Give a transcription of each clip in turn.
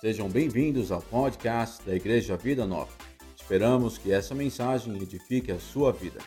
Sejam bem-vindos ao podcast da Igreja Vida Nova. Esperamos que essa mensagem edifique a sua vida.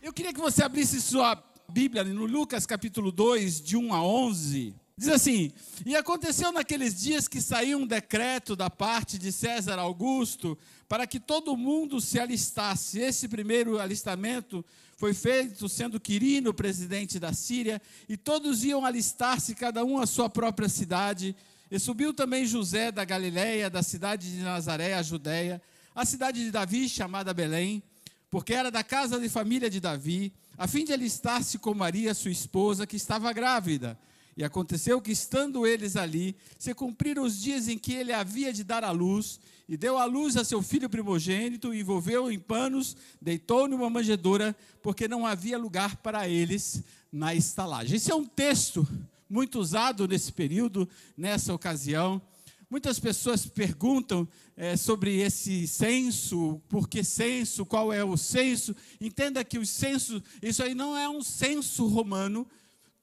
Eu queria que você abrisse sua Bíblia no Lucas capítulo 2, de 1 a 11. Diz assim: E aconteceu naqueles dias que saiu um decreto da parte de César Augusto para que todo mundo se alistasse. Esse primeiro alistamento foi feito sendo Quirino presidente da Síria, e todos iam alistar-se, cada um à sua própria cidade. E subiu também José da Galiléia, da cidade de Nazaré, a Judéia, a cidade de Davi, chamada Belém, porque era da casa de família de Davi, a fim de alistar-se com Maria, sua esposa, que estava grávida. E aconteceu que, estando eles ali, se cumpriram os dias em que ele havia de dar à luz, e deu à luz a seu filho primogênito, envolveu-o em panos, deitou-o numa manjedoura, porque não havia lugar para eles na estalagem. Esse é um texto muito usado nesse período, nessa ocasião. Muitas pessoas perguntam é, sobre esse censo, por que censo, qual é o censo. Entenda que o censo, isso aí não é um censo romano,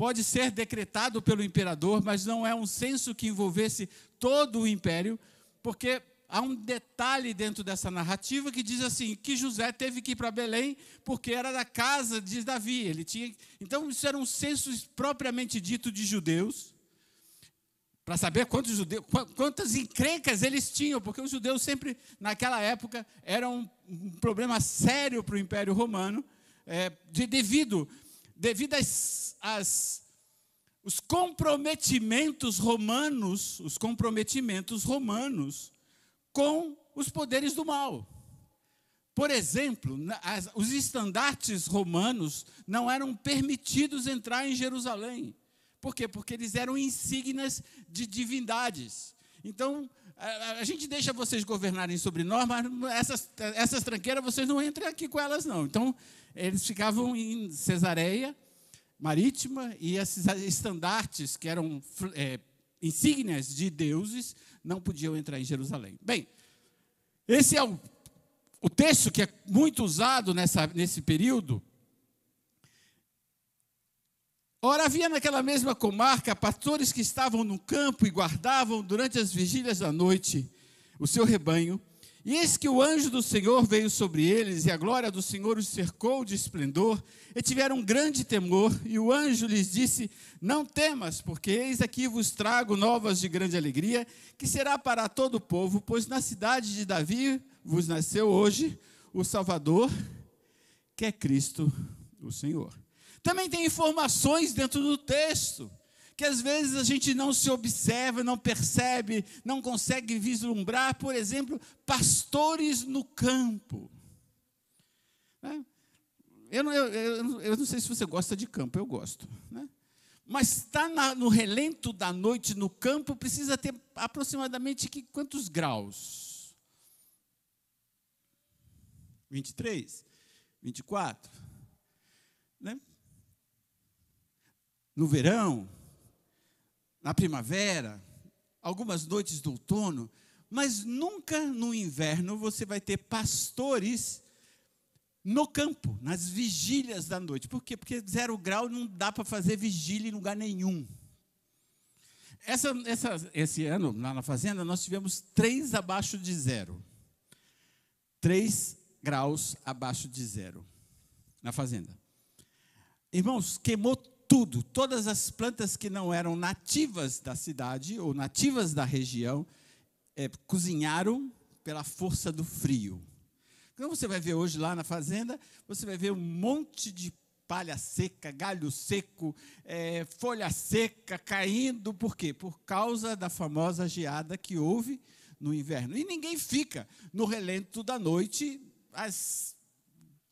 pode ser decretado pelo imperador, mas não é um censo que envolvesse todo o império, porque há um detalhe dentro dessa narrativa que diz assim que José teve que ir para Belém porque era da casa de Davi. Ele tinha, então isso era um censo propriamente dito de judeus para saber quantos judeus, quantas encrencas eles tinham, porque os judeus sempre naquela época eram um problema sério para o Império Romano, é, de, devido devido às, às, os comprometimentos romanos, os comprometimentos romanos com os poderes do mal. Por exemplo, as, os estandartes romanos não eram permitidos entrar em Jerusalém. Por quê? Porque eles eram insígnias de divindades. Então, a, a gente deixa vocês governarem sobre nós, mas essas, essas tranqueiras vocês não entrem aqui com elas, não. Então, eles ficavam em Cesareia Marítima e esses estandartes, que eram é, insígnias de deuses, não podiam entrar em Jerusalém. Bem, esse é o, o texto que é muito usado nessa, nesse período. Ora, havia naquela mesma comarca pastores que estavam no campo e guardavam durante as vigílias da noite o seu rebanho. E eis que o anjo do Senhor veio sobre eles, e a glória do Senhor os cercou de esplendor, e tiveram um grande temor. E o anjo lhes disse: Não temas, porque eis aqui vos trago novas de grande alegria, que será para todo o povo, pois na cidade de Davi vos nasceu hoje o Salvador, que é Cristo o Senhor. Também tem informações dentro do texto que às vezes a gente não se observa, não percebe, não consegue vislumbrar, por exemplo, pastores no campo. Né? Eu, não, eu, eu, eu, não sei se você gosta de campo, eu gosto. Né? Mas estar tá no relento da noite no campo precisa ter aproximadamente que, quantos graus? 23? 24? Né? No verão, na primavera, algumas noites do outono, mas nunca no inverno você vai ter pastores no campo, nas vigílias da noite. Por quê? Porque zero grau não dá para fazer vigília em lugar nenhum. Essa, essa, esse ano, lá na fazenda, nós tivemos três abaixo de zero. Três graus abaixo de zero na fazenda. Irmãos, queimou tudo, todas as plantas que não eram nativas da cidade ou nativas da região, é, cozinharam pela força do frio. Então você vai ver hoje lá na fazenda, você vai ver um monte de palha seca, galho seco, é, folha seca caindo, por quê? Por causa da famosa geada que houve no inverno. E ninguém fica no relento da noite, às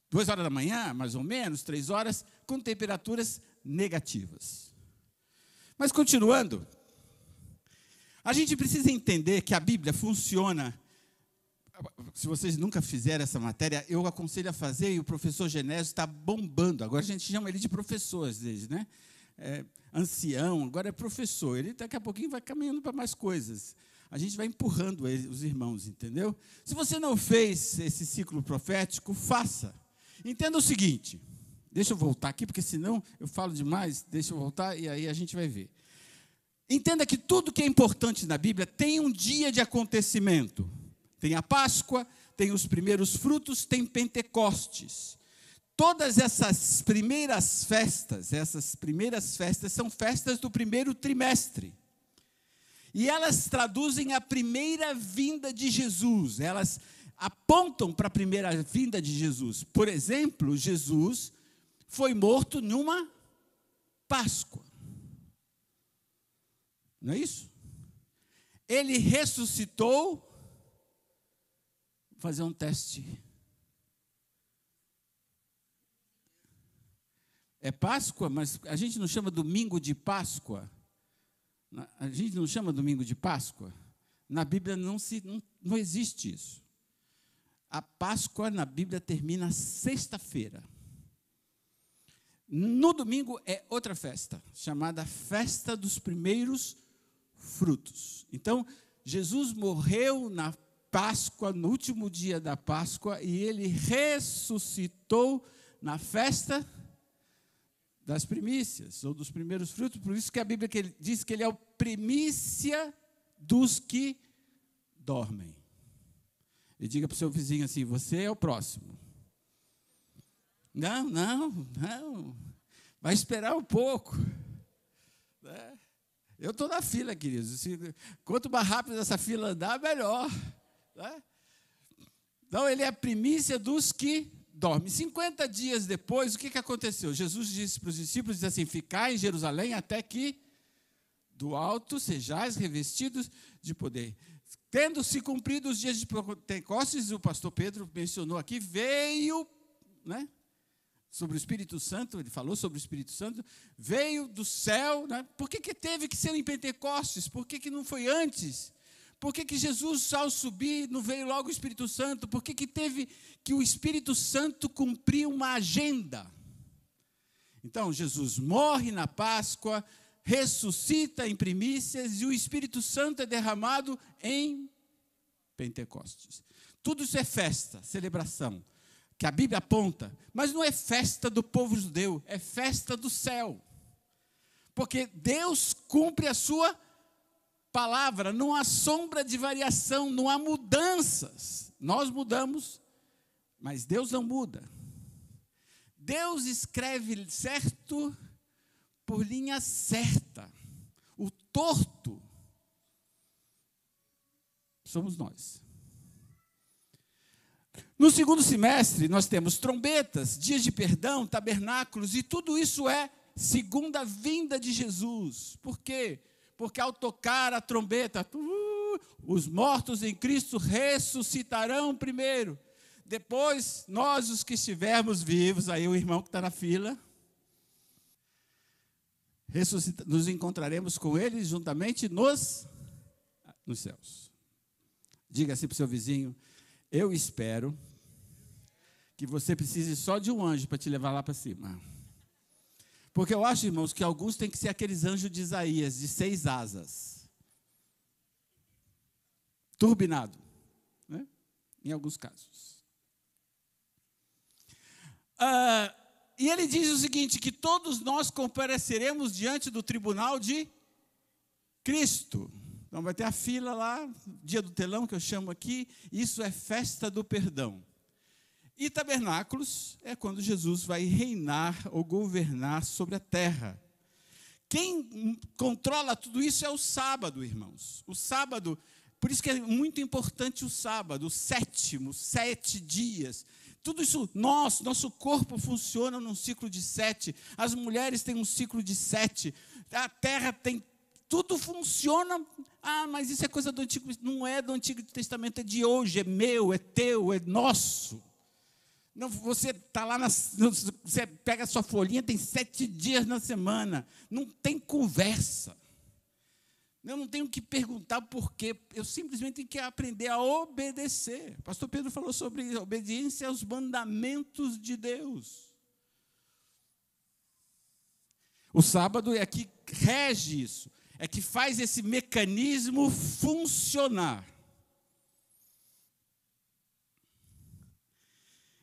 duas horas da manhã, mais ou menos, três horas, com temperaturas negativas. Mas continuando, a gente precisa entender que a Bíblia funciona. Se vocês nunca fizeram essa matéria, eu aconselho a fazer, e o professor Genésio está bombando. Agora a gente chama ele de professor às vezes, né? É, ancião, agora é professor. Ele daqui a pouquinho vai caminhando para mais coisas. A gente vai empurrando os irmãos, entendeu? Se você não fez esse ciclo profético, faça. Entenda o seguinte: Deixa eu voltar aqui, porque senão eu falo demais. Deixa eu voltar e aí a gente vai ver. Entenda que tudo que é importante na Bíblia tem um dia de acontecimento. Tem a Páscoa, tem os primeiros frutos, tem Pentecostes. Todas essas primeiras festas, essas primeiras festas são festas do primeiro trimestre. E elas traduzem a primeira vinda de Jesus. Elas apontam para a primeira vinda de Jesus. Por exemplo, Jesus foi morto numa Páscoa. Não é isso? Ele ressuscitou. Vou fazer um teste. É Páscoa, mas a gente não chama domingo de Páscoa. A gente não chama domingo de Páscoa. Na Bíblia não, se, não, não existe isso. A Páscoa na Bíblia termina sexta-feira. No domingo é outra festa, chamada Festa dos Primeiros Frutos. Então, Jesus morreu na Páscoa, no último dia da Páscoa, e ele ressuscitou na festa das primícias, ou dos primeiros frutos. Por isso que a Bíblia diz que ele é o primícia dos que dormem. E diga para o seu vizinho assim: você é o próximo. Não, não, não. Vai esperar um pouco. Né? Eu estou na fila, queridos. Quanto mais rápido essa fila andar, melhor. Né? Então, ele é a primícia dos que dormem. 50 dias depois, o que, que aconteceu? Jesus disse para os discípulos: disse assim, Ficai em Jerusalém até que do alto sejais revestidos de poder. Tendo se cumprido os dias de Pentecostes, o pastor Pedro mencionou aqui, veio, né? Sobre o Espírito Santo, ele falou sobre o Espírito Santo, veio do céu, né? por que, que teve que ser em Pentecostes? Por que, que não foi antes? Por que, que Jesus, ao subir, não veio logo o Espírito Santo? Por que, que teve que o Espírito Santo cumprir uma agenda? Então, Jesus morre na Páscoa, ressuscita em primícias e o Espírito Santo é derramado em Pentecostes. Tudo isso é festa, celebração que a Bíblia aponta, mas não é festa do povo judeu, é festa do céu. Porque Deus cumpre a sua palavra, não há sombra de variação, não há mudanças. Nós mudamos, mas Deus não muda. Deus escreve certo por linha certa. O torto somos nós. No segundo semestre, nós temos trombetas, dias de perdão, tabernáculos, e tudo isso é segunda vinda de Jesus. Por quê? Porque ao tocar a trombeta, uh, os mortos em Cristo ressuscitarão primeiro. Depois, nós, os que estivermos vivos, aí o irmão que está na fila, nos encontraremos com ele juntamente nos, nos céus. Diga assim para o seu vizinho: Eu espero que você precise só de um anjo para te levar lá para cima. Porque eu acho, irmãos, que alguns têm que ser aqueles anjos de Isaías, de seis asas. Turbinado. Né? Em alguns casos. Ah, e ele diz o seguinte: que todos nós compareceremos diante do tribunal de Cristo. Então vai ter a fila lá, dia do telão que eu chamo aqui. Isso é festa do perdão. E tabernáculos é quando Jesus vai reinar ou governar sobre a terra. Quem controla tudo isso é o sábado, irmãos. O sábado, por isso que é muito importante o sábado, o sétimo, sete dias. Tudo isso, nós, nosso corpo funciona num ciclo de sete. As mulheres têm um ciclo de sete. A terra tem. Tudo funciona. Ah, mas isso é coisa do Antigo. Não é do Antigo Testamento, é de hoje, é meu, é teu, é nosso. Não, você está lá, na, você pega a sua folhinha, tem sete dias na semana. Não tem conversa. Eu não tenho que perguntar por quê. Eu simplesmente tenho que aprender a obedecer. O pastor Pedro falou sobre obediência aos mandamentos de Deus. O sábado é que rege isso, é que faz esse mecanismo funcionar.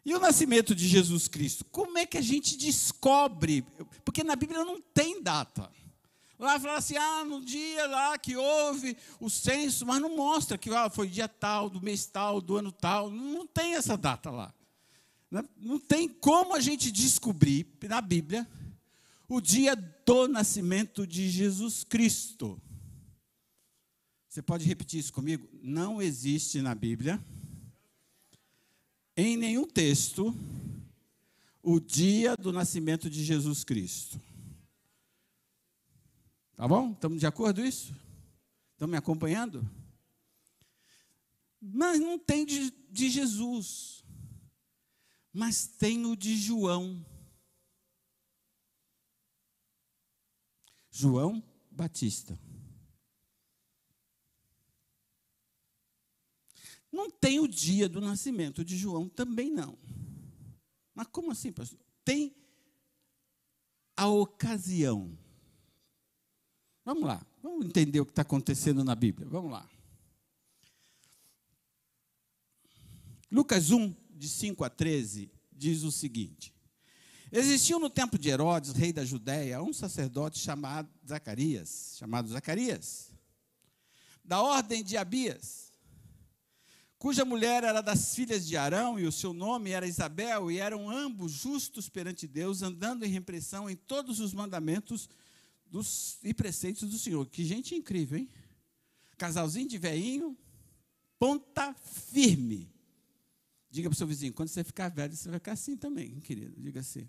E o nascimento de Jesus Cristo? Como é que a gente descobre? Porque na Bíblia não tem data. Lá fala assim, ah, no dia lá que houve o censo, mas não mostra que ah, foi dia tal, do mês tal, do ano tal. Não tem essa data lá. Não tem como a gente descobrir na Bíblia o dia do nascimento de Jesus Cristo. Você pode repetir isso comigo? Não existe na Bíblia em nenhum texto o dia do nascimento de Jesus Cristo. Tá bom? Estamos de acordo isso? Estão me acompanhando? Mas não tem de, de Jesus, mas tem o de João. João Batista. Não tem o dia do nascimento de João, também não. Mas como assim, pastor? Tem a ocasião. Vamos lá, vamos entender o que está acontecendo na Bíblia. Vamos lá. Lucas 1, de 5 a 13, diz o seguinte: Existiu no tempo de Herodes, rei da Judéia, um sacerdote chamado Zacarias, chamado Zacarias, da ordem de Abias cuja mulher era das filhas de Arão, e o seu nome era Isabel, e eram ambos justos perante Deus, andando em repressão em todos os mandamentos dos, e preceitos do Senhor. Que gente incrível, hein? Casalzinho de veinho, ponta firme. Diga para o seu vizinho, quando você ficar velho, você vai ficar assim também, querido. Diga assim.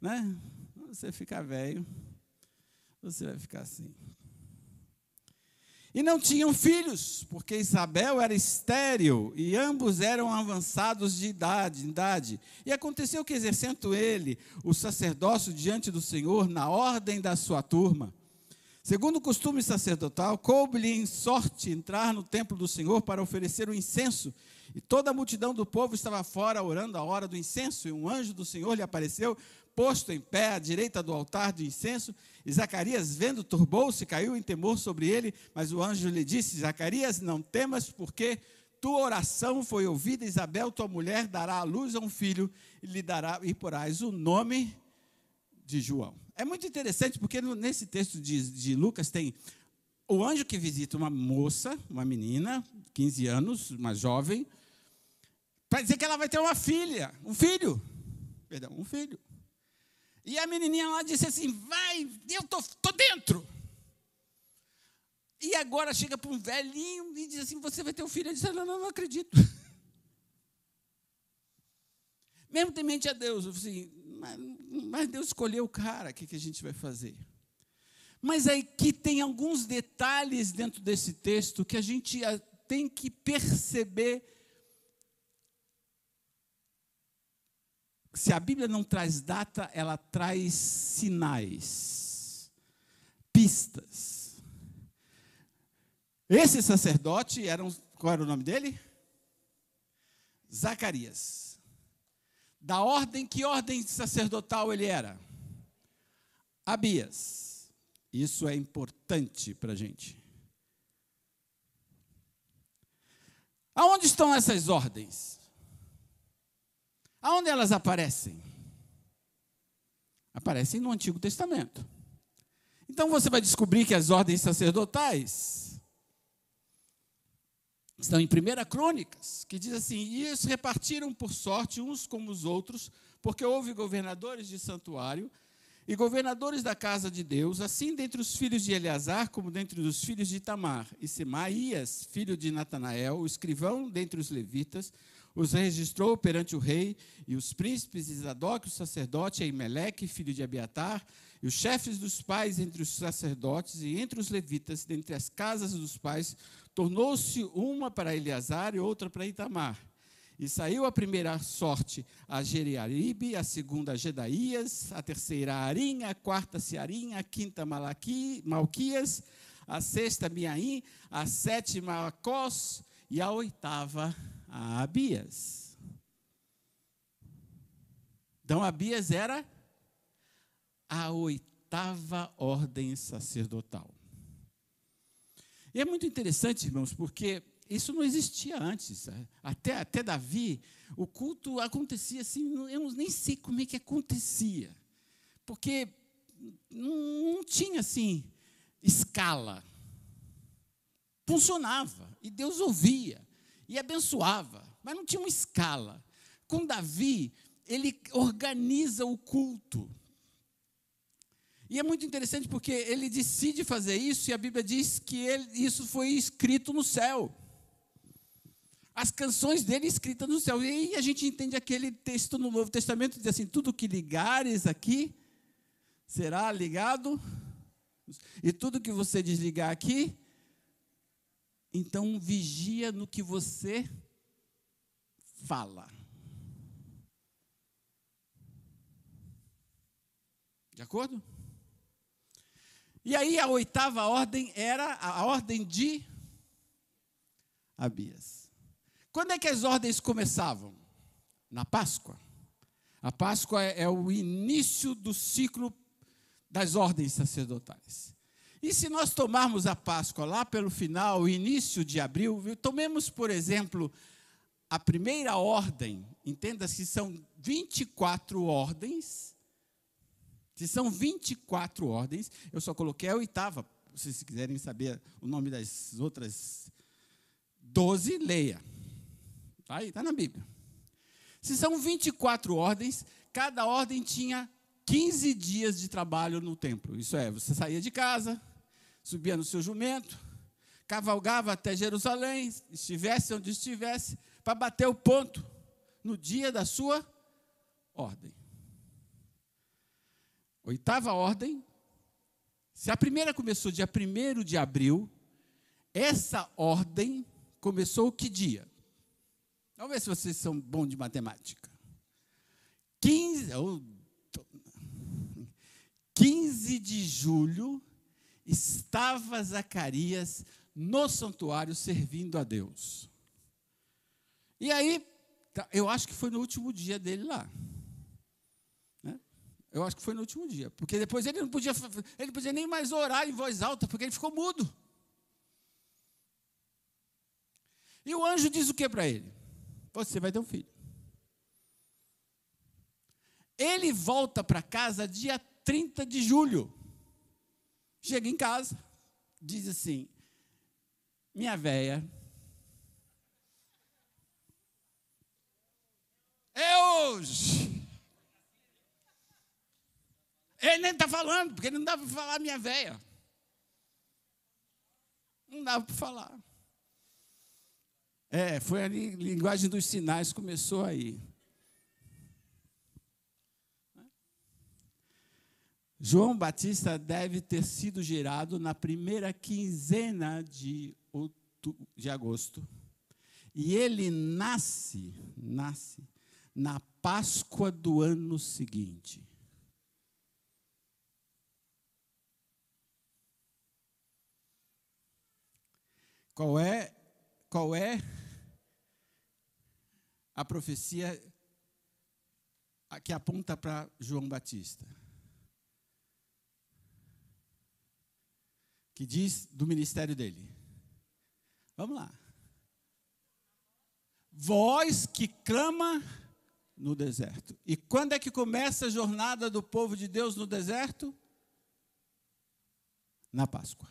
Né? Quando você ficar velho, você vai ficar assim. E não tinham filhos, porque Isabel era estéril e ambos eram avançados de idade, idade. E aconteceu que, exercendo ele o sacerdócio diante do Senhor, na ordem da sua turma, segundo o costume sacerdotal, coube-lhe em sorte entrar no templo do Senhor para oferecer o incenso. E toda a multidão do povo estava fora orando a hora do incenso, e um anjo do Senhor lhe apareceu, posto em pé à direita do altar de incenso, e Zacarias, vendo, turbou-se, caiu em temor sobre ele, mas o anjo lhe disse: Zacarias, não temas, porque tua oração foi ouvida, Isabel, tua mulher, dará à luz a um filho, e lhe dará e porás o nome de João. É muito interessante, porque nesse texto de, de Lucas tem o anjo que visita uma moça, uma menina, 15 anos, uma jovem, para dizer que ela vai ter uma filha, um filho. Perdão, um filho. E a menininha lá disse assim: Vai, eu tô, tô dentro. E agora chega para um velhinho e diz assim: Você vai ter um filho? Ele diz: Não, não, não acredito. Mesmo temente a Deus, eu assim, mas, mas Deus escolheu o cara, o que, que a gente vai fazer? Mas aí que tem alguns detalhes dentro desse texto que a gente ah, tem que perceber se a Bíblia não traz data, ela traz sinais, pistas. Esse sacerdote era um, qual era o nome dele? Zacarias. Da ordem, que ordem sacerdotal ele era? Abias. Isso é importante para a gente. Aonde estão essas ordens? Aonde elas aparecem? Aparecem no Antigo Testamento. Então você vai descobrir que as ordens sacerdotais estão em 1 Crônicas, que diz assim: E eles repartiram por sorte uns como os outros, porque houve governadores de santuário e governadores da casa de Deus, assim dentre os filhos de Eleazar, como dentre os filhos de Tamar, e Semaías, filho de Natanael, o escrivão dentre os levitas, os registrou perante o rei e os príncipes Zadok, o sacerdote, Aimeleque, filho de Abiatar, e os chefes dos pais entre os sacerdotes e entre os levitas, dentre as casas dos pais, tornou-se uma para Eleazar e outra para Itamar. E saiu a primeira sorte a Jeriaribe, a segunda a Gedaías, a terceira a Arim, a quarta a Searim, a quinta Malaqui, Malquias, a sexta Miaim, a sétima a Cos e a oitava a Abias. Então, Abias era a oitava ordem sacerdotal. E é muito interessante, irmãos, porque isso não existia antes. Até, até Davi, o, o culto acontecia assim, eu nem sei como é que acontecia, porque não, não tinha assim escala. Funcionava, e Deus ouvia, e abençoava, mas não tinha uma escala. Com Davi, ele organiza o culto. E é muito interessante porque ele decide fazer isso e a Bíblia diz que ele, isso foi escrito no céu. As canções dele escritas no céu. E aí a gente entende aquele texto no Novo Testamento, diz assim: tudo que ligares aqui será ligado, e tudo que você desligar aqui, então vigia no que você fala. De acordo? E aí a oitava ordem era a ordem de Abias. Quando é que as ordens começavam? Na Páscoa. A Páscoa é, é o início do ciclo das ordens sacerdotais. E se nós tomarmos a Páscoa lá pelo final, início de abril, tomemos, por exemplo, a primeira ordem, entenda-se que são 24 ordens se são 24 ordens, eu só coloquei a oitava. Se vocês quiserem saber o nome das outras 12, leia. Está aí, está na Bíblia. Se são 24 ordens, cada ordem tinha 15 dias de trabalho no templo. Isso é, você saía de casa, subia no seu jumento, cavalgava até Jerusalém, estivesse onde estivesse, para bater o ponto no dia da sua ordem. Oitava ordem. Se a primeira começou dia 1 de abril, essa ordem começou que dia? Vamos ver se vocês são bons de matemática. 15, 15 de julho estava Zacarias no santuário servindo a Deus. E aí, tá, eu acho que foi no último dia dele lá. Eu acho que foi no último dia. Porque depois ele não podia, ele não podia nem mais orar em voz alta, porque ele ficou mudo. E o anjo diz o que para ele? Você vai ter um filho. Ele volta para casa dia 30 de julho. Chega em casa, diz assim: Minha véia, é hoje. Ele nem está falando, porque não dá para falar minha véia. Não dá para falar. É, foi a linguagem dos sinais, começou aí. João Batista deve ter sido gerado na primeira quinzena de, de agosto. E ele nasce, nasce na Páscoa do ano seguinte. Qual é, qual é a profecia que aponta para João Batista? Que diz do ministério dele. Vamos lá. Voz que clama no deserto. E quando é que começa a jornada do povo de Deus no deserto? Na Páscoa.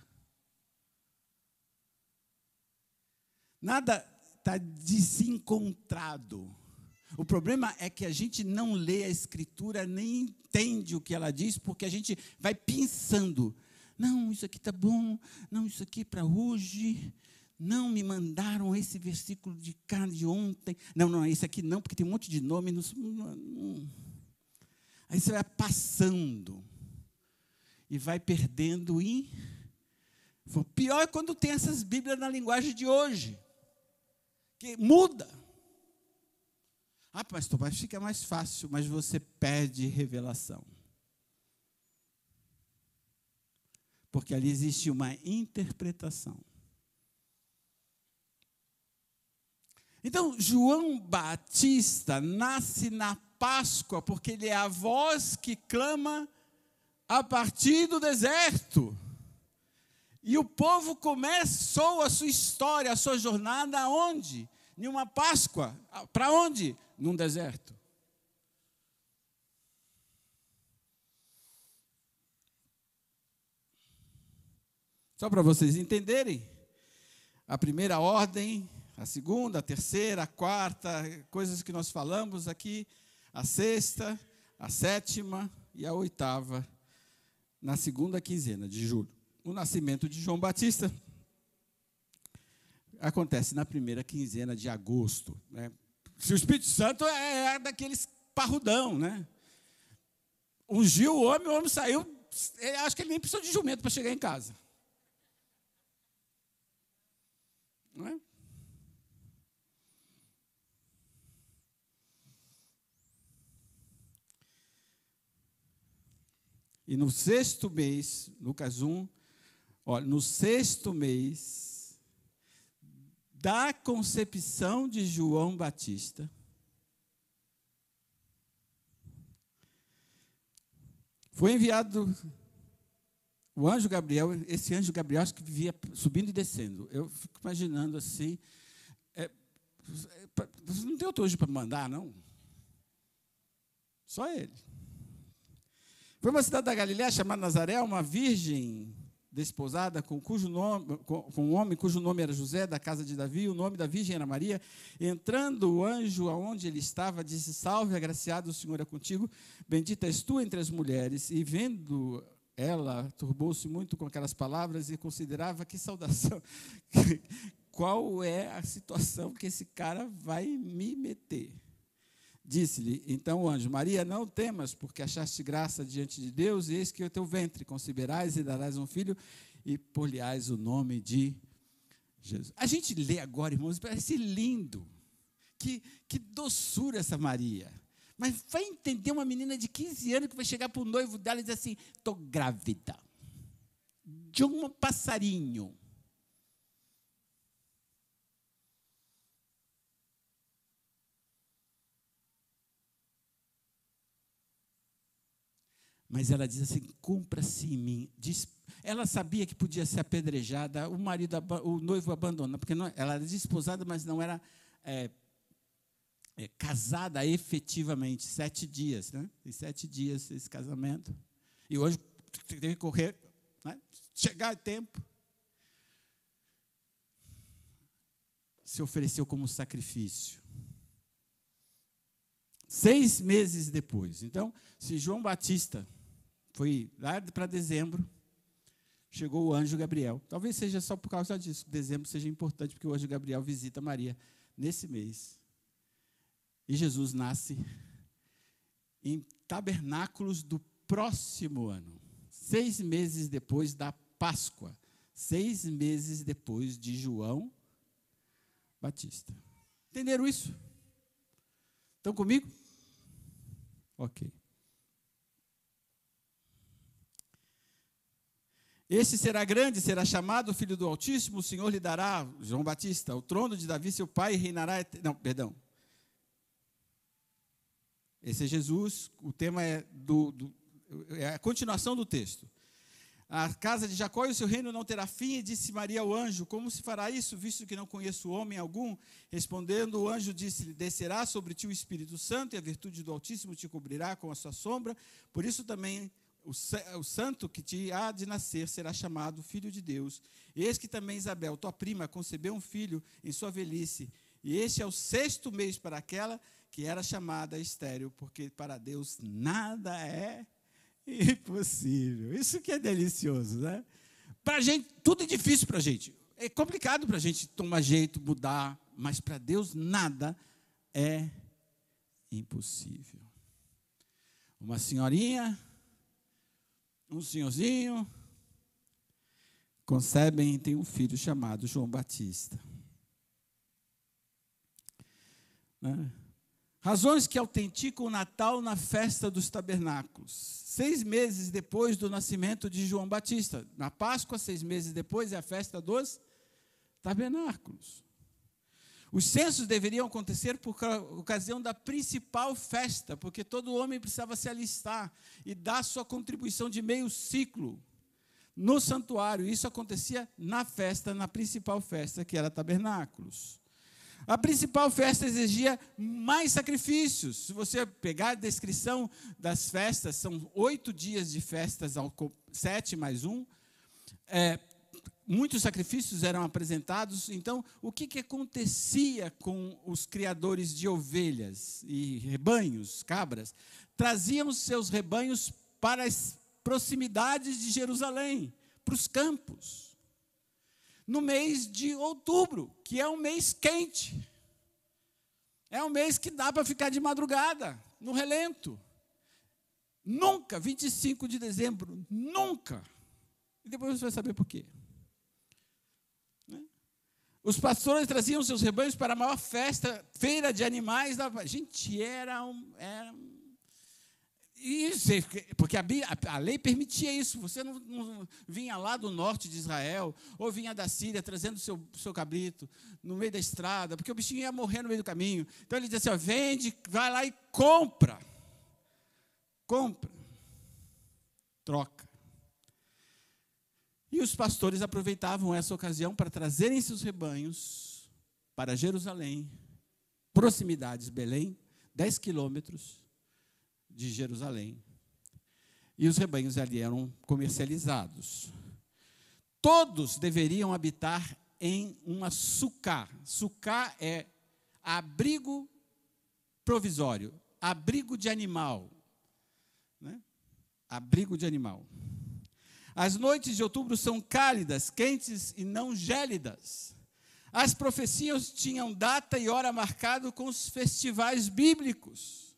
Nada está desencontrado. O problema é que a gente não lê a Escritura, nem entende o que ela diz, porque a gente vai pensando. Não, isso aqui está bom. Não, isso aqui é para hoje. Não me mandaram esse versículo de cá de ontem. Não, não, esse aqui não, porque tem um monte de nome. Aí você vai passando e vai perdendo. E... Pior é quando tem essas Bíblias na linguagem de hoje que muda. Ah, pastor, mas fica mais fácil, mas você perde revelação. Porque ali existe uma interpretação. Então, João Batista nasce na Páscoa, porque ele é a voz que clama a partir do deserto. E o povo começou a sua história, a sua jornada onde? em uma Páscoa. Para onde? Num deserto. Só para vocês entenderem, a primeira ordem, a segunda, a terceira, a quarta, coisas que nós falamos aqui, a sexta, a sétima e a oitava, na segunda quinzena de julho. O nascimento de João Batista acontece na primeira quinzena de agosto. Né? Se o Espírito Santo é, é daqueles parrudão, né? Ungiu o homem, o homem saiu. Acho que ele nem precisou de jumento para chegar em casa. Não é? E no sexto mês, Lucas 1, olha, no sexto mês da concepção de João Batista, foi enviado o anjo Gabriel, esse anjo Gabriel acho que vivia subindo e descendo. Eu fico imaginando assim. É, você não tem outro anjo para mandar, não? Só ele. Foi uma cidade da Galiléia chamada Nazaré, uma virgem desposada com, cujo nome, com, com, um homem cujo nome era José, da casa de Davi, o nome da virgem era Maria. Entrando o anjo aonde ele estava, disse: Salve, agraciado, o Senhor é contigo, bendita és tu entre as mulheres. E vendo ela turbou-se muito com aquelas palavras e considerava que saudação, qual é a situação que esse cara vai me meter. Disse-lhe então o anjo: Maria, não temas, porque achaste graça diante de Deus, e eis que o teu ventre conceberás e darás um filho, e por-lhe-ás o nome de Jesus. A gente lê agora, irmãos, parece lindo. Que, que doçura essa Maria. Mas vai entender uma menina de 15 anos que vai chegar para o noivo dela e dizer assim: estou grávida. De um passarinho. Mas ela diz assim: cumpra-se em mim. Diz, ela sabia que podia ser apedrejada, o marido, o noivo abandona, porque não, ela era desposada, mas não era é, é, casada efetivamente, sete dias, né? Em sete dias esse casamento. E hoje tem que correr, né? chegar a tempo. Se ofereceu como sacrifício. Seis meses depois. Então, se João Batista foi lá para dezembro, chegou o anjo Gabriel. Talvez seja só por causa disso. Dezembro seja importante, porque o anjo Gabriel visita Maria nesse mês. E Jesus nasce em tabernáculos do próximo ano, seis meses depois da Páscoa, seis meses depois de João Batista. Entenderam isso? Estão comigo? Ok. Este será grande, será chamado Filho do Altíssimo, o Senhor lhe dará, João Batista, o trono de Davi, seu pai, reinará. Não, perdão. Esse é Jesus, o tema é, do, do, é a continuação do texto. A casa de Jacó e o seu reino não terá fim, e disse Maria ao anjo: Como se fará isso, visto que não conheço homem algum? Respondendo, o anjo disse-lhe: Descerá sobre ti o Espírito Santo, e a virtude do Altíssimo te cobrirá com a sua sombra. Por isso também o, o santo que te há de nascer será chamado Filho de Deus. Eis que também Isabel, tua prima, concebeu um filho em sua velhice, e este é o sexto mês para aquela que era chamada estéreo, porque para Deus nada é impossível. Isso que é delicioso, né? Para gente, tudo é difícil para a gente. É complicado para a gente tomar jeito, mudar, mas para Deus nada é impossível. Uma senhorinha, um senhorzinho, concebem e tem um filho chamado João Batista. Né? Razões que autenticam o Natal na festa dos tabernáculos. Seis meses depois do nascimento de João Batista. Na Páscoa, seis meses depois, é a festa dos tabernáculos. Os censos deveriam acontecer por ocasião da principal festa, porque todo homem precisava se alistar e dar sua contribuição de meio ciclo no santuário. Isso acontecia na festa, na principal festa, que era tabernáculos. A principal festa exigia mais sacrifícios. Se você pegar a descrição das festas, são oito dias de festas, sete mais um. É, muitos sacrifícios eram apresentados. Então, o que, que acontecia com os criadores de ovelhas e rebanhos, cabras? Traziam seus rebanhos para as proximidades de Jerusalém, para os campos no mês de outubro, que é um mês quente. É um mês que dá para ficar de madrugada, no relento. Nunca, 25 de dezembro, nunca. E depois você vai saber por quê. Né? Os pastores traziam seus rebanhos para a maior festa, feira de animais. Da... Gente, era um, era um isso, porque a, a, lei permitia isso. Você não, não, vinha lá do norte de Israel, ou vinha da Síria trazendo o seu, seu cabrito no meio da estrada, porque o bichinho ia morrer no meio do caminho. Então ele dizia assim: ó, vende, vai lá e compra. Compra. Troca. E os pastores aproveitavam essa ocasião para trazerem seus rebanhos para Jerusalém, proximidades, Belém, 10 quilômetros de Jerusalém. E os rebanhos ali eram comercializados. Todos deveriam habitar em uma sucá. Sucá é abrigo provisório, abrigo de animal. Né? Abrigo de animal. As noites de outubro são cálidas, quentes e não gélidas. As profecias tinham data e hora marcado com os festivais bíblicos.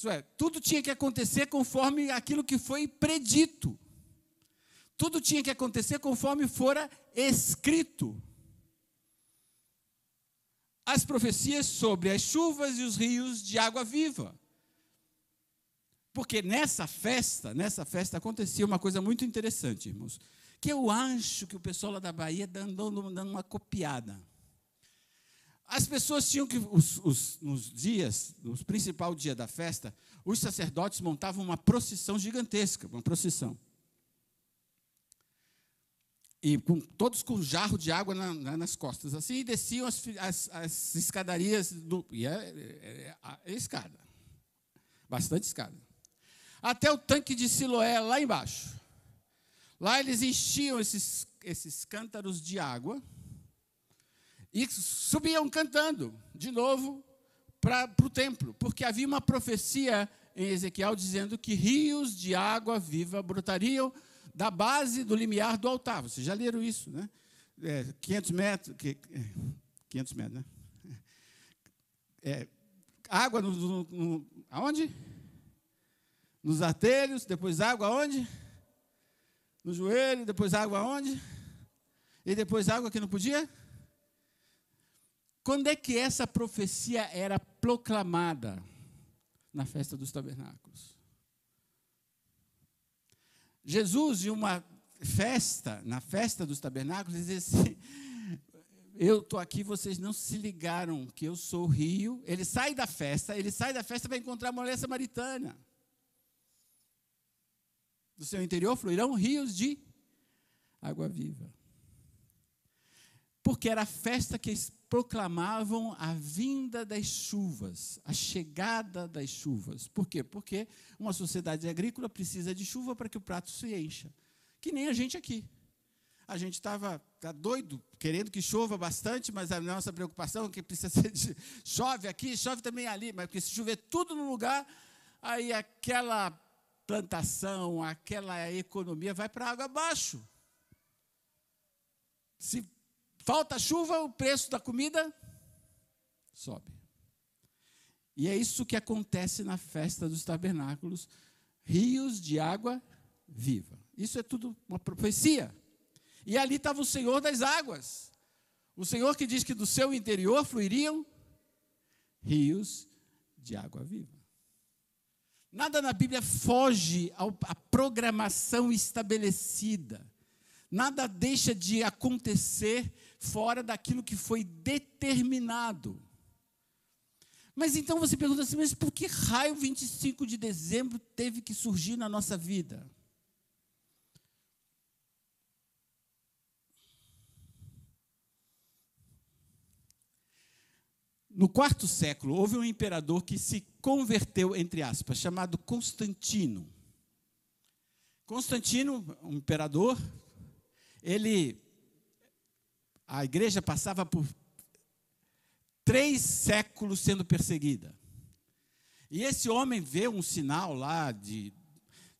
Isso é, tudo tinha que acontecer conforme aquilo que foi predito. Tudo tinha que acontecer conforme fora escrito. As profecias sobre as chuvas e os rios de água viva. Porque nessa festa, nessa festa acontecia uma coisa muito interessante, irmãos, que eu acho que o pessoal lá da Bahia andou dando uma copiada. As pessoas tinham que, os, os, nos dias, no principal dia da festa, os sacerdotes montavam uma procissão gigantesca, uma procissão. E com, todos com um jarro de água na, na, nas costas, assim, e desciam as, as, as escadarias, do, e é, é, é, é escada, bastante escada, até o tanque de Siloé lá embaixo. Lá eles enchiam esses, esses cântaros de água, e subiam cantando de novo para o templo, porque havia uma profecia em Ezequiel dizendo que rios de água viva brotariam da base do limiar do altar. Vocês já leram isso, né? É, 500 metros, 500 metros, né? É, água no, no, no, aonde? Nos artelhos, depois água aonde? No joelho, depois água aonde? E depois água que não podia? Quando é que essa profecia era proclamada? Na festa dos tabernáculos. Jesus, em uma festa, na festa dos tabernáculos, dizia assim: Eu estou aqui, vocês não se ligaram que eu sou o rio. Ele sai da festa, ele sai da festa para encontrar a mulher samaritana. Do seu interior fluirão rios de água viva. Porque era a festa que proclamavam a vinda das chuvas, a chegada das chuvas. Por quê? Porque uma sociedade agrícola precisa de chuva para que o prato se encha. Que nem a gente aqui. A gente estava tá doido, querendo que chova bastante, mas a nossa preocupação é que precisa ser de, chove aqui, chove também ali, mas porque se chover tudo no lugar, aí aquela plantação, aquela economia vai para água abaixo. Se Falta chuva, o preço da comida sobe. E é isso que acontece na festa dos tabernáculos rios de água viva. Isso é tudo uma profecia. E ali estava o Senhor das águas. O Senhor que diz que do seu interior fluiriam rios de água viva. Nada na Bíblia foge à programação estabelecida. Nada deixa de acontecer fora daquilo que foi determinado. Mas então você pergunta assim, mas por que raio 25 de dezembro teve que surgir na nossa vida? No quarto século, houve um imperador que se converteu, entre aspas, chamado Constantino. Constantino, um imperador, ele. A igreja passava por três séculos sendo perseguida. E esse homem vê um sinal lá de,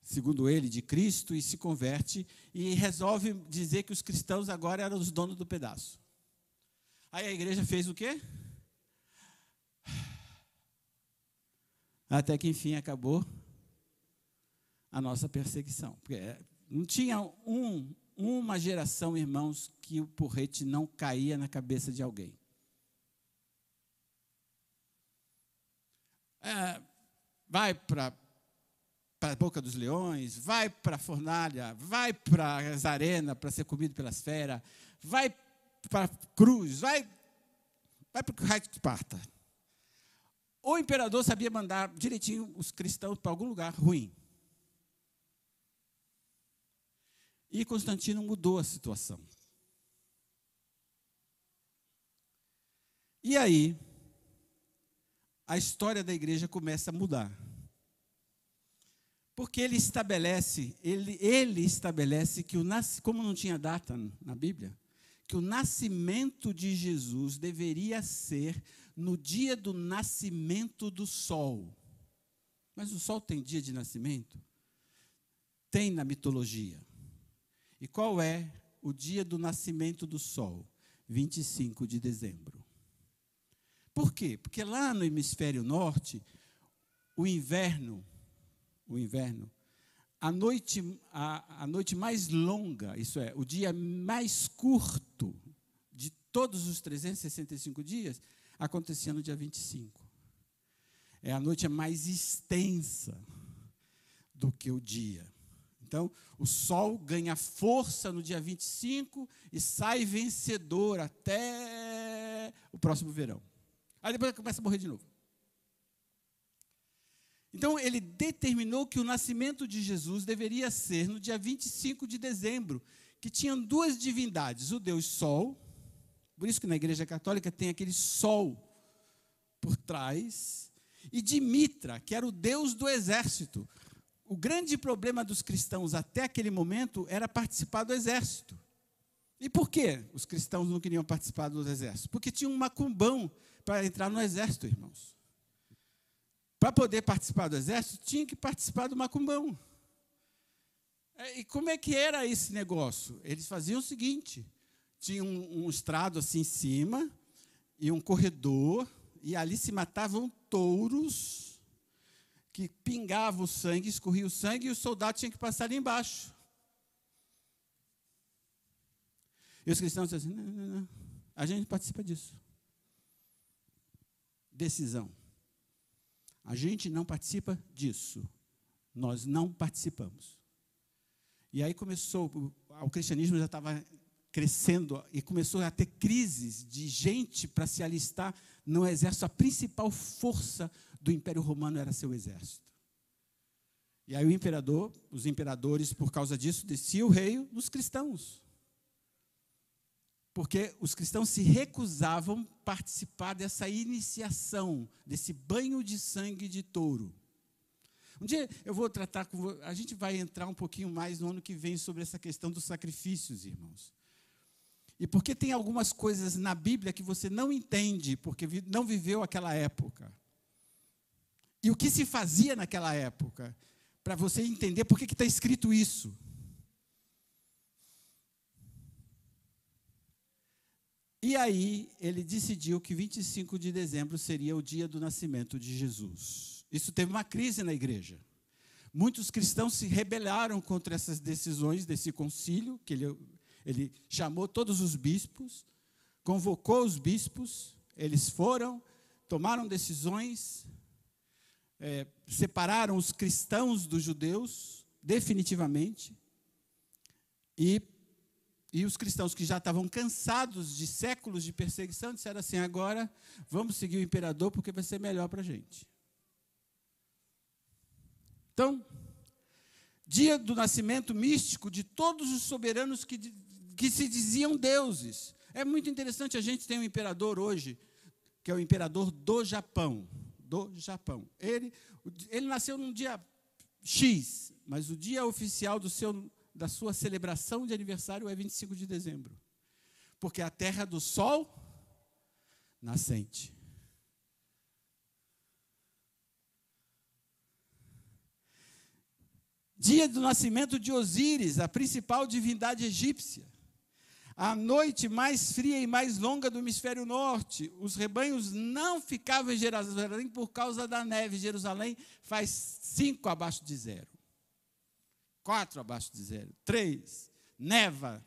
segundo ele, de Cristo e se converte e resolve dizer que os cristãos agora eram os donos do pedaço. Aí a igreja fez o quê? Até que enfim acabou a nossa perseguição. Porque é, não tinha um, uma geração, irmãos, que o porrete não caía na cabeça de alguém. É, vai para a boca dos leões, vai para a fornalha, vai para as arenas para ser comido pelas feras, vai para a cruz, vai, vai para o raio de Esparta. O imperador sabia mandar direitinho os cristãos para algum lugar ruim. E Constantino mudou a situação. E aí, a história da igreja começa a mudar. Porque ele estabelece, ele, ele estabelece que o como não tinha data na Bíblia, que o nascimento de Jesus deveria ser no dia do nascimento do sol. Mas o sol tem dia de nascimento? Tem na mitologia. E qual é o dia do nascimento do sol? 25 de dezembro. Por quê? Porque lá no hemisfério norte, o inverno, o inverno, a noite, a, a noite mais longa, isso é, o dia mais curto de todos os 365 dias, acontecia no dia 25. É a noite mais extensa do que o dia. Então, o sol ganha força no dia 25 e sai vencedor até o próximo verão. Aí depois começa a morrer de novo. Então, ele determinou que o nascimento de Jesus deveria ser no dia 25 de dezembro, que tinham duas divindades, o Deus Sol, por isso que na Igreja Católica tem aquele sol por trás, e de Mitra, que era o deus do exército. O grande problema dos cristãos até aquele momento era participar do exército. E por que os cristãos não queriam participar do exército? Porque tinha um macumbão para entrar no exército, irmãos. Para poder participar do exército, tinha que participar do macumbão. É, e como é que era esse negócio? Eles faziam o seguinte: tinha um, um estrado assim em cima e um corredor, e ali se matavam touros que pingavam o sangue, escorria o sangue, e o soldado tinha que passar ali embaixo. E os cristãos diziam assim: não, não, não, a gente participa disso. Decisão. A gente não participa disso. Nós não participamos. E aí começou, o cristianismo já estava crescendo e começou a ter crises de gente para se alistar no exército. A principal força do Império Romano era seu exército. E aí o imperador, os imperadores, por causa disso, descia o rei dos cristãos. Porque os cristãos se recusavam participar dessa iniciação, desse banho de sangue de touro. Um dia eu vou tratar com. A gente vai entrar um pouquinho mais no ano que vem sobre essa questão dos sacrifícios, irmãos. E porque tem algumas coisas na Bíblia que você não entende, porque não viveu aquela época. E o que se fazia naquela época, para você entender por que está escrito isso. E aí ele decidiu que 25 de dezembro seria o dia do nascimento de Jesus. Isso teve uma crise na igreja. Muitos cristãos se rebelaram contra essas decisões desse concílio que ele ele chamou todos os bispos, convocou os bispos, eles foram, tomaram decisões, é, separaram os cristãos dos judeus, definitivamente, e, e os cristãos que já estavam cansados de séculos de perseguição disseram assim: agora vamos seguir o imperador porque vai ser melhor para a gente. Então, dia do nascimento místico de todos os soberanos que que se diziam deuses. É muito interessante, a gente tem um imperador hoje, que é o imperador do Japão. Do Japão. Ele, ele nasceu num dia X, mas o dia oficial do seu, da sua celebração de aniversário é 25 de dezembro. Porque é a terra do sol nascente. Dia do nascimento de Osíris, a principal divindade egípcia. A noite mais fria e mais longa do hemisfério norte. Os rebanhos não ficavam em Jerusalém por causa da neve. Jerusalém faz cinco abaixo de zero. Quatro abaixo de zero. Três. Neva.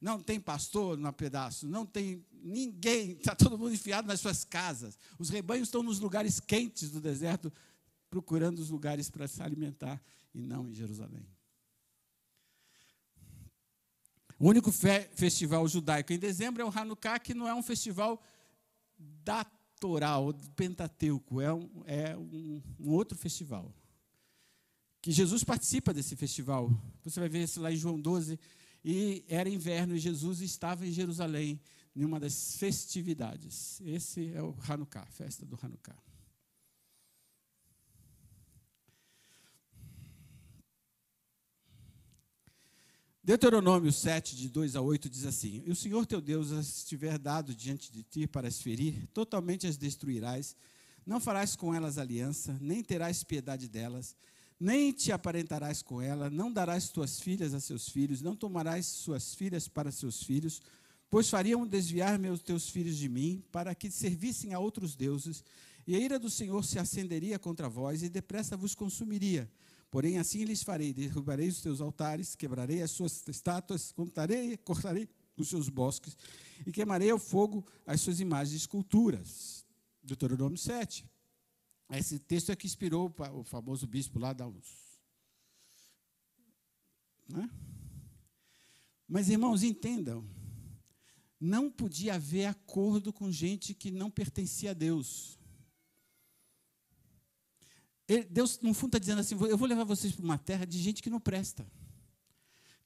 Não tem pastor no pedaço. Não tem ninguém. Está todo mundo enfiado nas suas casas. Os rebanhos estão nos lugares quentes do deserto, procurando os lugares para se alimentar e não em Jerusalém. O único fe festival judaico em dezembro é o Hanukkah, que não é um festival datoral, pentateuco, é, um, é um, um outro festival. Que Jesus participa desse festival. Você vai ver isso lá em João 12. E era inverno e Jesus estava em Jerusalém, em uma das festividades. Esse é o Hanukkah, festa do Hanukkah. Deuteronômio 7, de 2 a 8, diz assim: E o Senhor teu Deus as estiver dado diante de ti para as ferir, totalmente as destruirás, não farás com elas aliança, nem terás piedade delas, nem te aparentarás com ela, não darás tuas filhas a seus filhos, não tomarás suas filhas para seus filhos, pois fariam desviar meus teus filhos de mim, para que servissem a outros deuses, e a ira do Senhor se acenderia contra vós, e depressa vos consumiria. Porém, assim lhes farei: derrubarei os teus altares, quebrarei as suas estátuas, cortarei, cortarei os seus bosques e queimarei ao fogo as suas imagens de esculturas. Deuteronômio 7. Esse texto é que inspirou o famoso bispo lá da US. Né? Mas, irmãos, entendam: não podia haver acordo com gente que não pertencia a Deus. Deus, no fundo, está dizendo assim: eu vou levar vocês para uma terra de gente que não presta.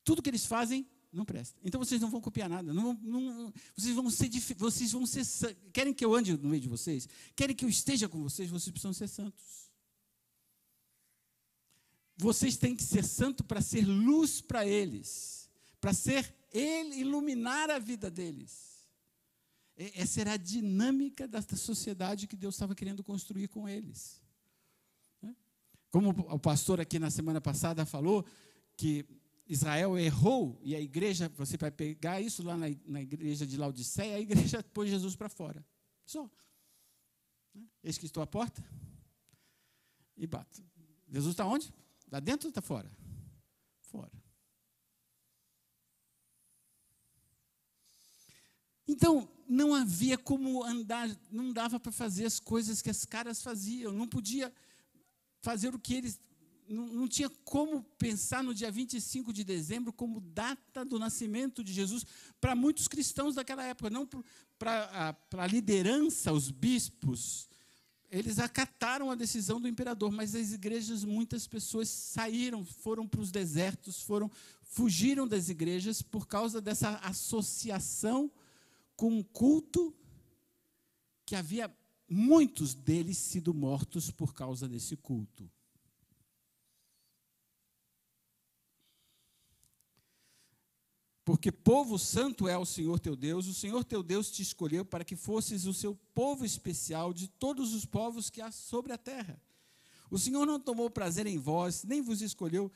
Tudo que eles fazem não presta. Então vocês não vão copiar nada. Não, não, vocês vão ser vocês vão ser querem que eu ande no meio de vocês, querem que eu esteja com vocês, vocês precisam ser santos. Vocês têm que ser santo para ser luz para eles, para ser ele iluminar a vida deles. Essa era a dinâmica da sociedade que Deus estava querendo construir com eles. Como o pastor aqui na semana passada falou, que Israel errou e a igreja, você vai pegar isso lá na, na igreja de Laodiceia, a igreja pôs Jesus para fora. Só. Né? Eis que estou à porta e bato. Jesus está onde? Está dentro ou está fora? Fora. Então, não havia como andar, não dava para fazer as coisas que as caras faziam, não podia fazer o que eles. Não, tinha como pensar no dia 25 de dezembro como data do nascimento de Jesus para muitos cristãos daquela época, não para a liderança, os bispos. Eles acataram a decisão do imperador, mas as igrejas, muitas pessoas saíram, foram para os desertos, foram, fugiram das igrejas por causa dessa associação com um culto que havia muitos deles sido mortos por causa desse culto. Porque povo santo é o Senhor teu Deus, o Senhor teu Deus te escolheu para que fosses o seu povo especial de todos os povos que há sobre a terra. O Senhor não tomou prazer em vós, nem vos escolheu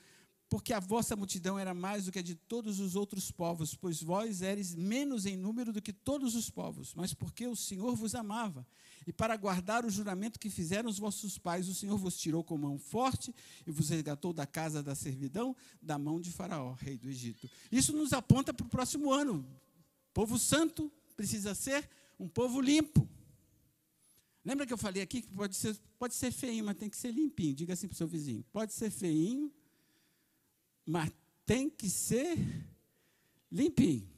porque a vossa multidão era mais do que a de todos os outros povos, pois vós eres menos em número do que todos os povos, mas porque o Senhor vos amava. E para guardar o juramento que fizeram os vossos pais, o Senhor vos tirou com mão forte e vos resgatou da casa da servidão, da mão de Faraó, rei do Egito. Isso nos aponta para o próximo ano. Povo santo precisa ser um povo limpo. Lembra que eu falei aqui que pode ser, pode ser feinho, mas tem que ser limpinho. Diga assim para o seu vizinho: pode ser feinho, mas tem que ser limpinho.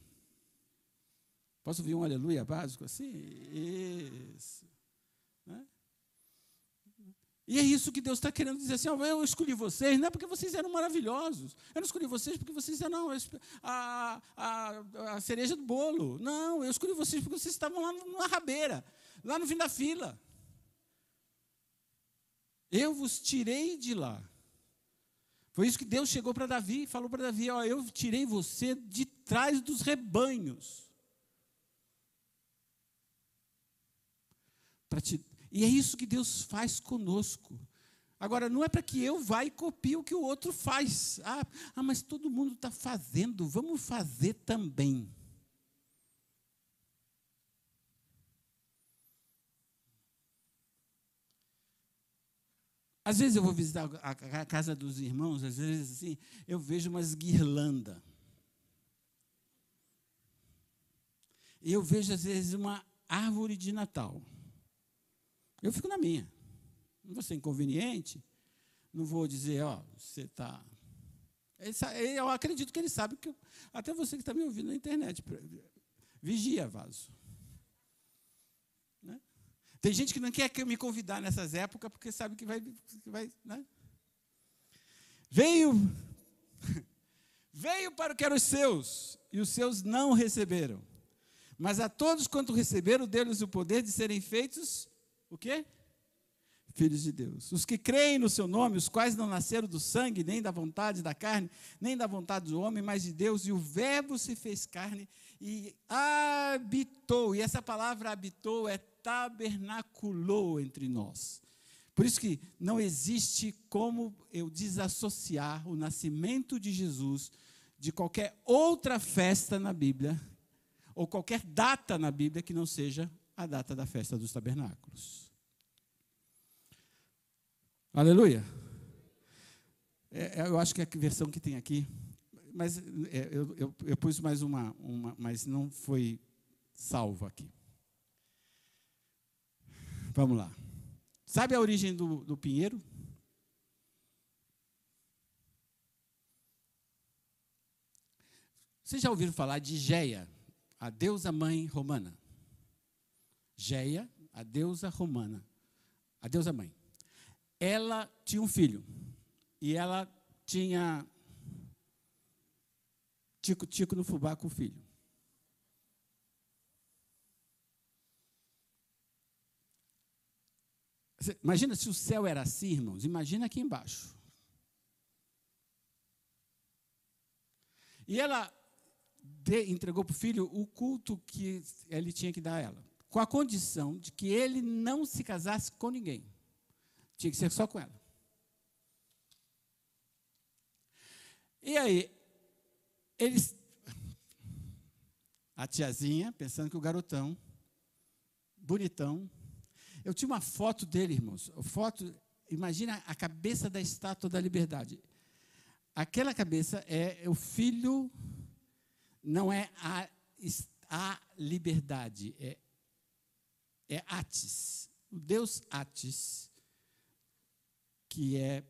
Posso ouvir um aleluia básico assim? Isso. Né? E é isso que Deus está querendo dizer assim: eu escolhi vocês, não é porque vocês eram maravilhosos. Eu não escolhi vocês porque vocês eram a, a, a cereja do bolo. Não, eu escolhi vocês porque vocês estavam lá na rabeira. lá no fim da fila. Eu vos tirei de lá. Foi isso que Deus chegou para Davi e falou para Davi: ó, Eu tirei você de trás dos rebanhos. Te... E é isso que Deus faz conosco. Agora, não é para que eu vá e copie o que o outro faz. Ah, ah mas todo mundo está fazendo, vamos fazer também. Às vezes eu vou visitar a casa dos irmãos, às vezes assim, eu vejo umas guirlanda. E eu vejo às vezes uma árvore de Natal. Eu fico na minha. Não vou ser inconveniente, não vou dizer, ó, você está. Eu acredito que ele sabe que. Eu, até você que está me ouvindo na internet. Vigia, vaso. Tem gente que não quer me convidar nessas épocas porque sabe que vai. Que vai né? Veio. Veio para o que eram os seus, e os seus não receberam. Mas a todos quanto receberam, deu-lhes o poder de serem feitos o quê? Filhos de Deus. Os que creem no seu nome, os quais não nasceram do sangue, nem da vontade da carne, nem da vontade do homem, mas de Deus, e o Verbo se fez carne e habitou. E essa palavra habitou é tabernaculou entre nós. Por isso que não existe como eu desassociar o nascimento de Jesus de qualquer outra festa na Bíblia, ou qualquer data na Bíblia que não seja a data da festa dos tabernáculos. Aleluia. É, é eu acho que é a versão que tem aqui, mas é, eu, eu, eu pus mais uma, uma, mas não foi salvo aqui. Vamos lá. Sabe a origem do, do pinheiro? Vocês já ouviram falar de Geia, a deusa mãe romana? Geia, a deusa romana, a deusa mãe. Ela tinha um filho e ela tinha tico-tico no fubá com o filho. Imagina se o céu era assim, irmãos. Imagina aqui embaixo. E ela entregou para o filho o culto que ele tinha que dar a ela, com a condição de que ele não se casasse com ninguém. Tinha que ser só com ela. E aí, eles. A tiazinha, pensando que o garotão, bonitão, eu tinha uma foto dele, irmãos. Foto, imagina a cabeça da estátua da liberdade. Aquela cabeça é o filho, não é a, a liberdade, é, é Atis, o Deus Atis, que é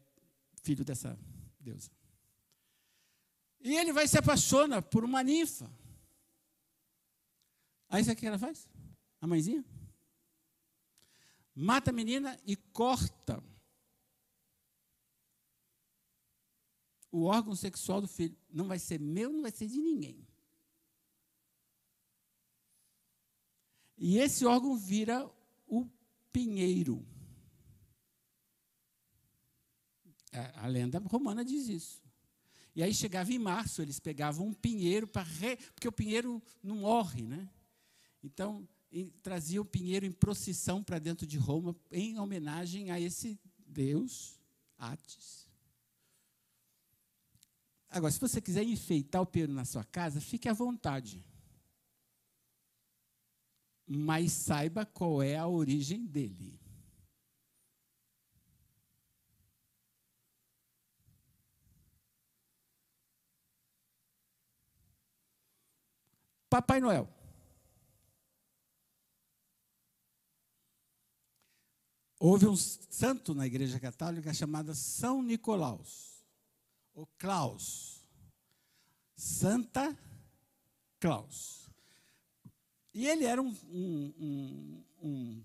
filho dessa deusa. E ele vai se apaixona por uma ninfa. Aí sabe o que ela faz? A mãezinha? Mata a menina e corta o órgão sexual do filho. Não vai ser meu, não vai ser de ninguém. E esse órgão vira o pinheiro. A, lenda romana diz isso. E aí chegava em março, eles pegavam um pinheiro para. Re... Porque o pinheiro não morre, né? Então, trazia o pinheiro em procissão para dentro de Roma, em homenagem a esse Deus, Atis. Agora, se você quiser enfeitar o pinheiro na sua casa, fique à vontade. Mas saiba qual é a origem dele. Papai Noel. Houve um santo na Igreja Católica chamado São Nicolaus, ou Klaus. Santa Klaus. E ele era um, um, um, um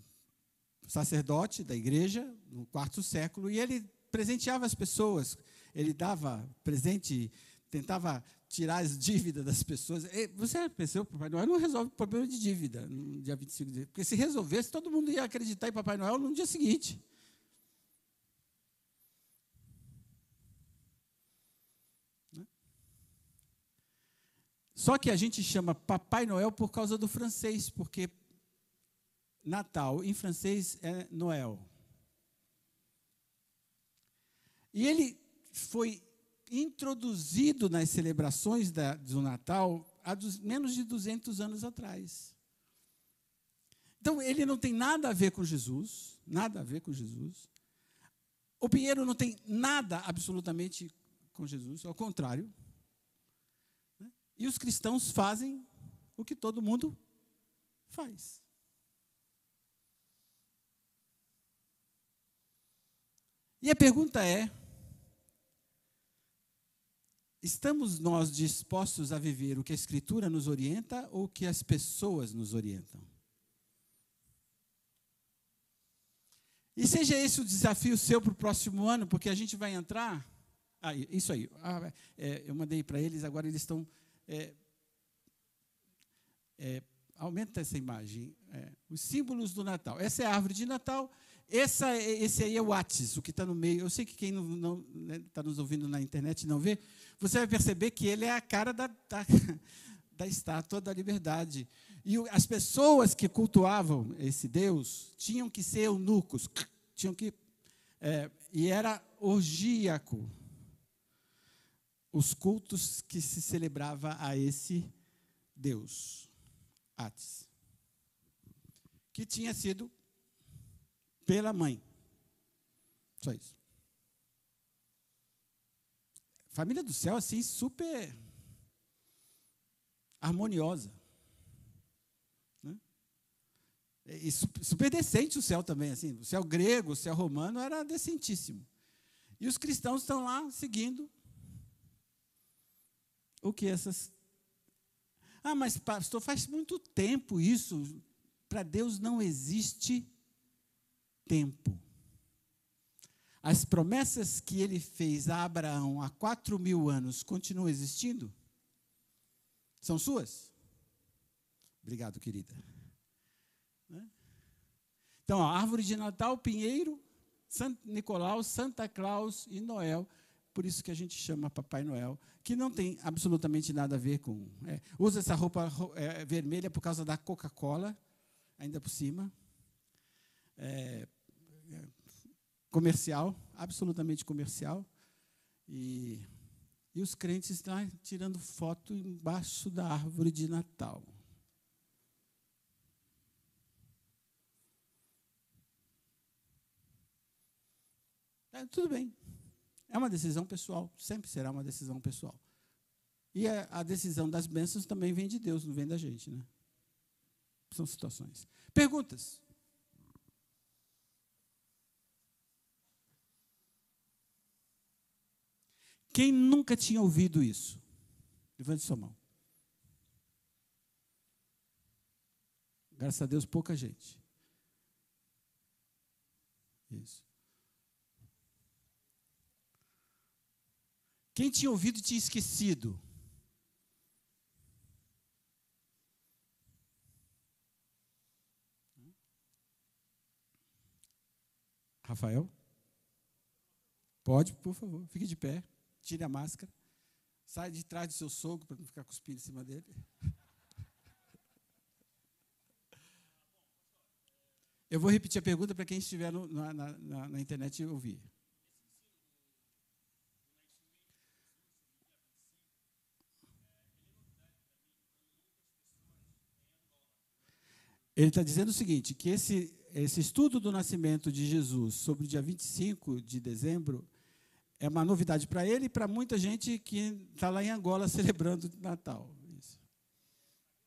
sacerdote da igreja no quarto século e ele presenteava as pessoas. Ele dava presente, tentava tirar as dívidas das pessoas. Você pensou que Papai Noel não resolve o problema de dívida no dia 25 de Porque se resolvesse, todo mundo ia acreditar em Papai Noel no dia seguinte. Né? Só que a gente chama Papai Noel por causa do francês, porque Natal em francês é Noel. E ele foi introduzido nas celebrações da, do Natal há dos, menos de 200 anos atrás. Então, ele não tem nada a ver com Jesus, nada a ver com Jesus. O pinheiro não tem nada absolutamente com Jesus, ao contrário. E os cristãos fazem o que todo mundo faz. E a pergunta é: Estamos nós dispostos a viver o que a Escritura nos orienta ou o que as pessoas nos orientam? E seja esse o desafio seu para o próximo ano, porque a gente vai entrar. Ah, isso aí. Ah, é, eu mandei para eles, agora eles estão. É, é, aumenta essa imagem. É, os símbolos do Natal. Essa é a árvore de Natal. Essa, esse aí é o Whats, o que está no meio. Eu sei que quem não está né, nos ouvindo na internet não vê, você vai perceber que ele é a cara da, da, da estátua da liberdade. E as pessoas que cultuavam esse Deus tinham que ser eunucos, tinham que. É, e era orgíaco os cultos que se celebrava a esse Deus, Atis, que tinha sido pela mãe. Só isso. Família do céu, assim, super harmoniosa. Né? E super decente o céu também, assim. O céu grego, o céu romano era decentíssimo. E os cristãos estão lá seguindo o que essas. Ah, mas pastor, faz muito tempo isso. Para Deus não existe tempo. As promessas que ele fez a Abraão há quatro mil anos continuam existindo? São suas? Obrigado, querida. Né? Então, a árvore de Natal, Pinheiro, Santo Nicolau, Santa Claus e Noel. Por isso que a gente chama Papai Noel, que não tem absolutamente nada a ver com. É, usa essa roupa é, vermelha por causa da Coca-Cola, ainda por cima. É, comercial, absolutamente comercial. E, e os crentes estão tirando foto embaixo da árvore de Natal. É, tudo bem. É uma decisão pessoal, sempre será uma decisão pessoal. E a, a, decisão das bênçãos também vem de Deus, não vem da gente, né? São situações. Perguntas? Quem nunca tinha ouvido isso? Levante sua mão. Graças a Deus, pouca gente. Isso. Quem tinha ouvido tinha esquecido. Rafael? Pode, por favor, fique de pé tire a máscara, sai de trás do seu sogro para não ficar cuspindo em cima dele. Eu vou repetir a pergunta para quem estiver no, na, na, na internet ouvir. Ele está dizendo o seguinte: que esse, esse estudo do nascimento de Jesus sobre o dia 25 de dezembro é uma novidade para ele e para muita gente que está lá em Angola celebrando Natal. Isso.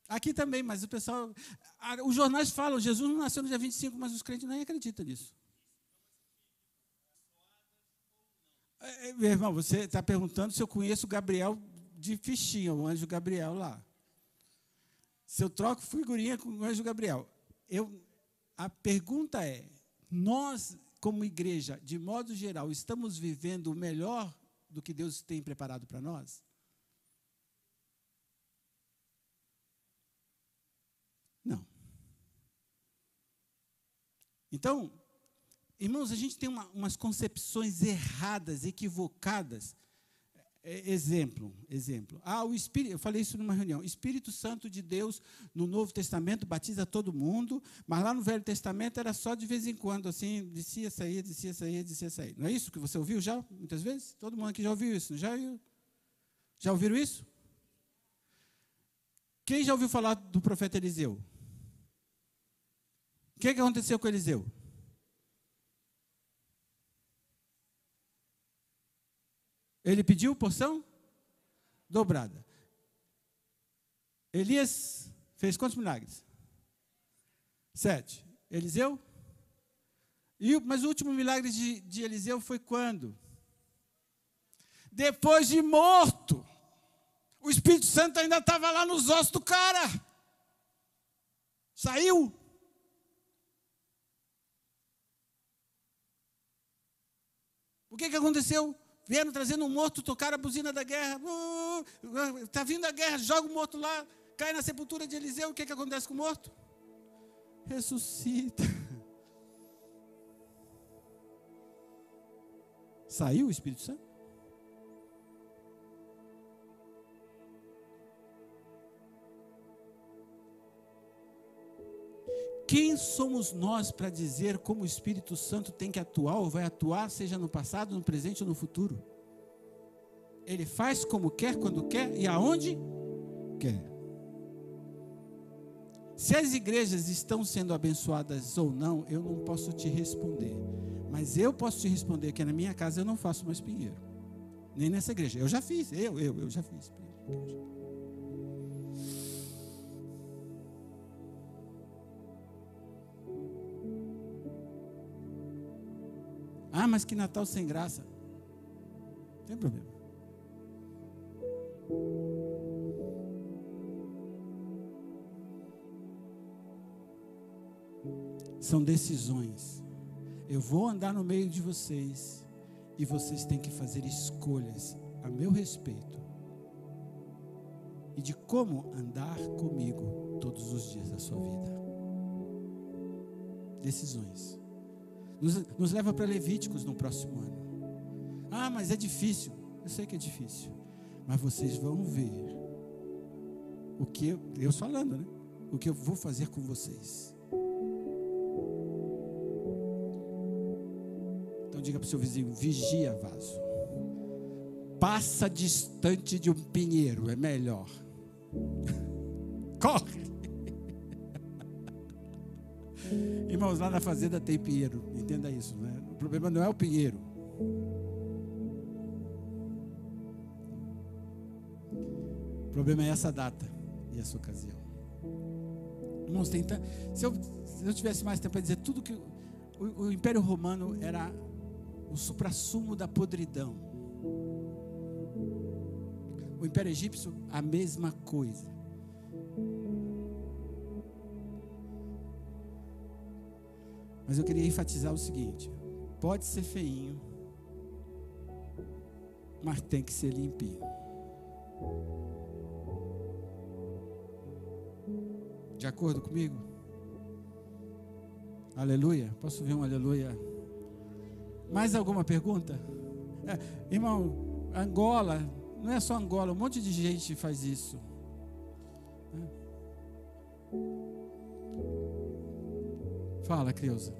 Aqui também, mas o pessoal. Os jornais falam, Jesus não nasceu no dia 25, mas os crentes nem acreditam nisso. É, é, meu irmão, você está perguntando se eu conheço o Gabriel de fichinha, o anjo Gabriel lá. Se eu troco figurinha com o anjo Gabriel. Eu, a pergunta é: nós como igreja, de modo geral, estamos vivendo o melhor do que Deus tem preparado para nós? Não. Então, irmãos, a gente tem uma, umas concepções erradas, equivocadas é, exemplo, exemplo. Ah, o Espírito, eu falei isso numa reunião. O Espírito Santo de Deus no Novo Testamento batiza todo mundo, mas lá no Velho Testamento era só de vez em quando, assim, descia, saía, descia, saía, descia, saía. Não é isso que você ouviu já, muitas vezes? Todo mundo aqui já ouviu isso, já ouviu? Já ouviram isso? Quem já ouviu falar do profeta Eliseu? O que, que aconteceu com Eliseu? Ele pediu porção dobrada. Elias fez quantos milagres? Sete. Eliseu? E, mas o último milagre de, de Eliseu foi quando? Depois de morto. O Espírito Santo ainda estava lá nos ossos do cara. Saiu. O que, que aconteceu? Vieram trazendo um morto, tocaram a buzina da guerra. Está uh, vindo a guerra, joga o morto lá, cai na sepultura de Eliseu. O que, que acontece com o morto? Ressuscita. Saiu o Espírito Santo? Quem somos nós para dizer como o Espírito Santo tem que atuar ou vai atuar, seja no passado, no presente ou no futuro? Ele faz como quer, quando quer e aonde quer. Se as igrejas estão sendo abençoadas ou não, eu não posso te responder. Mas eu posso te responder que na minha casa eu não faço mais pinheiro. Nem nessa igreja. Eu já fiz, eu, eu, eu já fiz. Ah, mas que Natal sem graça. Não tem problema. São decisões. Eu vou andar no meio de vocês e vocês têm que fazer escolhas a meu respeito e de como andar comigo todos os dias da sua vida. Decisões nos, nos leva para Levíticos no próximo ano. Ah, mas é difícil. Eu sei que é difícil. Mas vocês vão ver o que eu, eu falando, né? O que eu vou fazer com vocês. Então diga para o seu vizinho: vigia vaso. Passa distante de um pinheiro, é melhor. Corre. Irmãos, lá na fazenda tem pinheiro, entenda isso, né? O problema não é o pinheiro. O problema é essa data e essa ocasião. Irmãos, tenta, se, eu, se eu tivesse mais tempo para dizer tudo que o, o Império Romano era o suprassumo da podridão. O Império Egípcio, a mesma coisa. Mas eu queria enfatizar o seguinte: pode ser feinho, mas tem que ser limpinho. De acordo comigo? Aleluia. Posso ver um aleluia? Mais alguma pergunta? É, irmão, Angola, não é só Angola, um monte de gente faz isso. Fala, Creuza.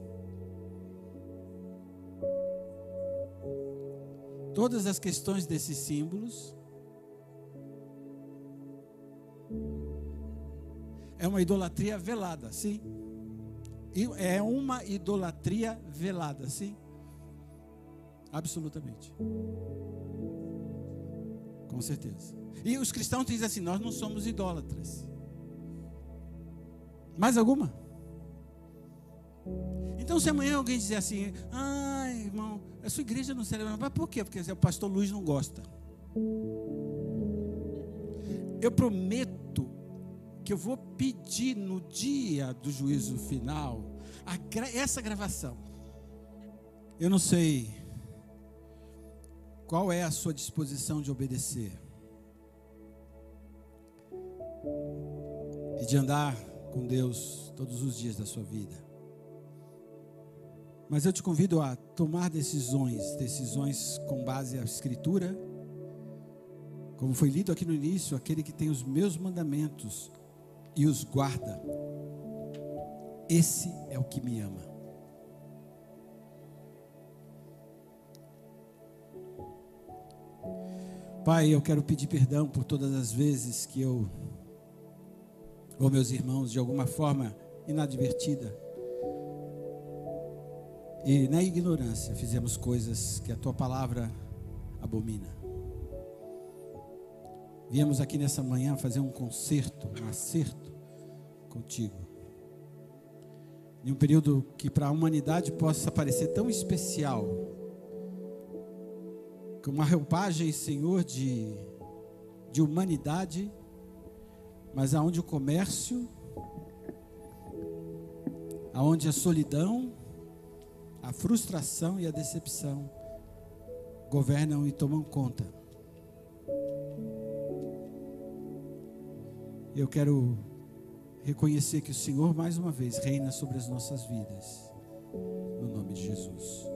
Todas as questões desses símbolos é uma idolatria velada, sim. É uma idolatria velada, sim. Absolutamente. Com certeza. E os cristãos dizem assim: nós não somos idólatras. Mais alguma? Então, se amanhã alguém dizer assim, ah, irmão, a sua igreja não celebra, mas por quê? Porque o pastor Luiz não gosta. Eu prometo que eu vou pedir no dia do juízo final essa gravação. Eu não sei qual é a sua disposição de obedecer e de andar com Deus todos os dias da sua vida. Mas eu te convido a tomar decisões, decisões com base na Escritura. Como foi lido aqui no início, aquele que tem os meus mandamentos e os guarda, esse é o que me ama. Pai, eu quero pedir perdão por todas as vezes que eu, ou meus irmãos, de alguma forma inadvertida, e na ignorância fizemos coisas que a tua palavra abomina. Viemos aqui nessa manhã fazer um concerto, um acerto contigo. Em um período que para a humanidade possa parecer tão especial, com uma roupagem, Senhor, de, de humanidade, mas aonde o comércio, aonde a solidão, a frustração e a decepção governam e tomam conta. Eu quero reconhecer que o Senhor mais uma vez reina sobre as nossas vidas. No nome de Jesus.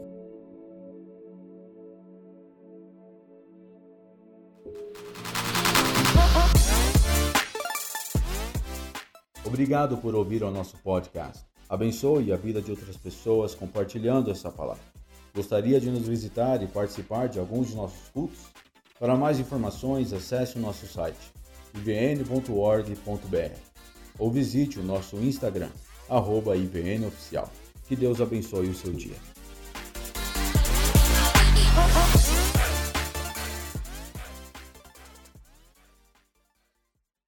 Obrigado por ouvir o nosso podcast. Abençoe a vida de outras pessoas compartilhando essa palavra. Gostaria de nos visitar e participar de alguns de nossos cultos? Para mais informações, acesse o nosso site ivn.org.br ou visite o nosso Instagram, arroba IVNOficial. Que Deus abençoe o seu dia.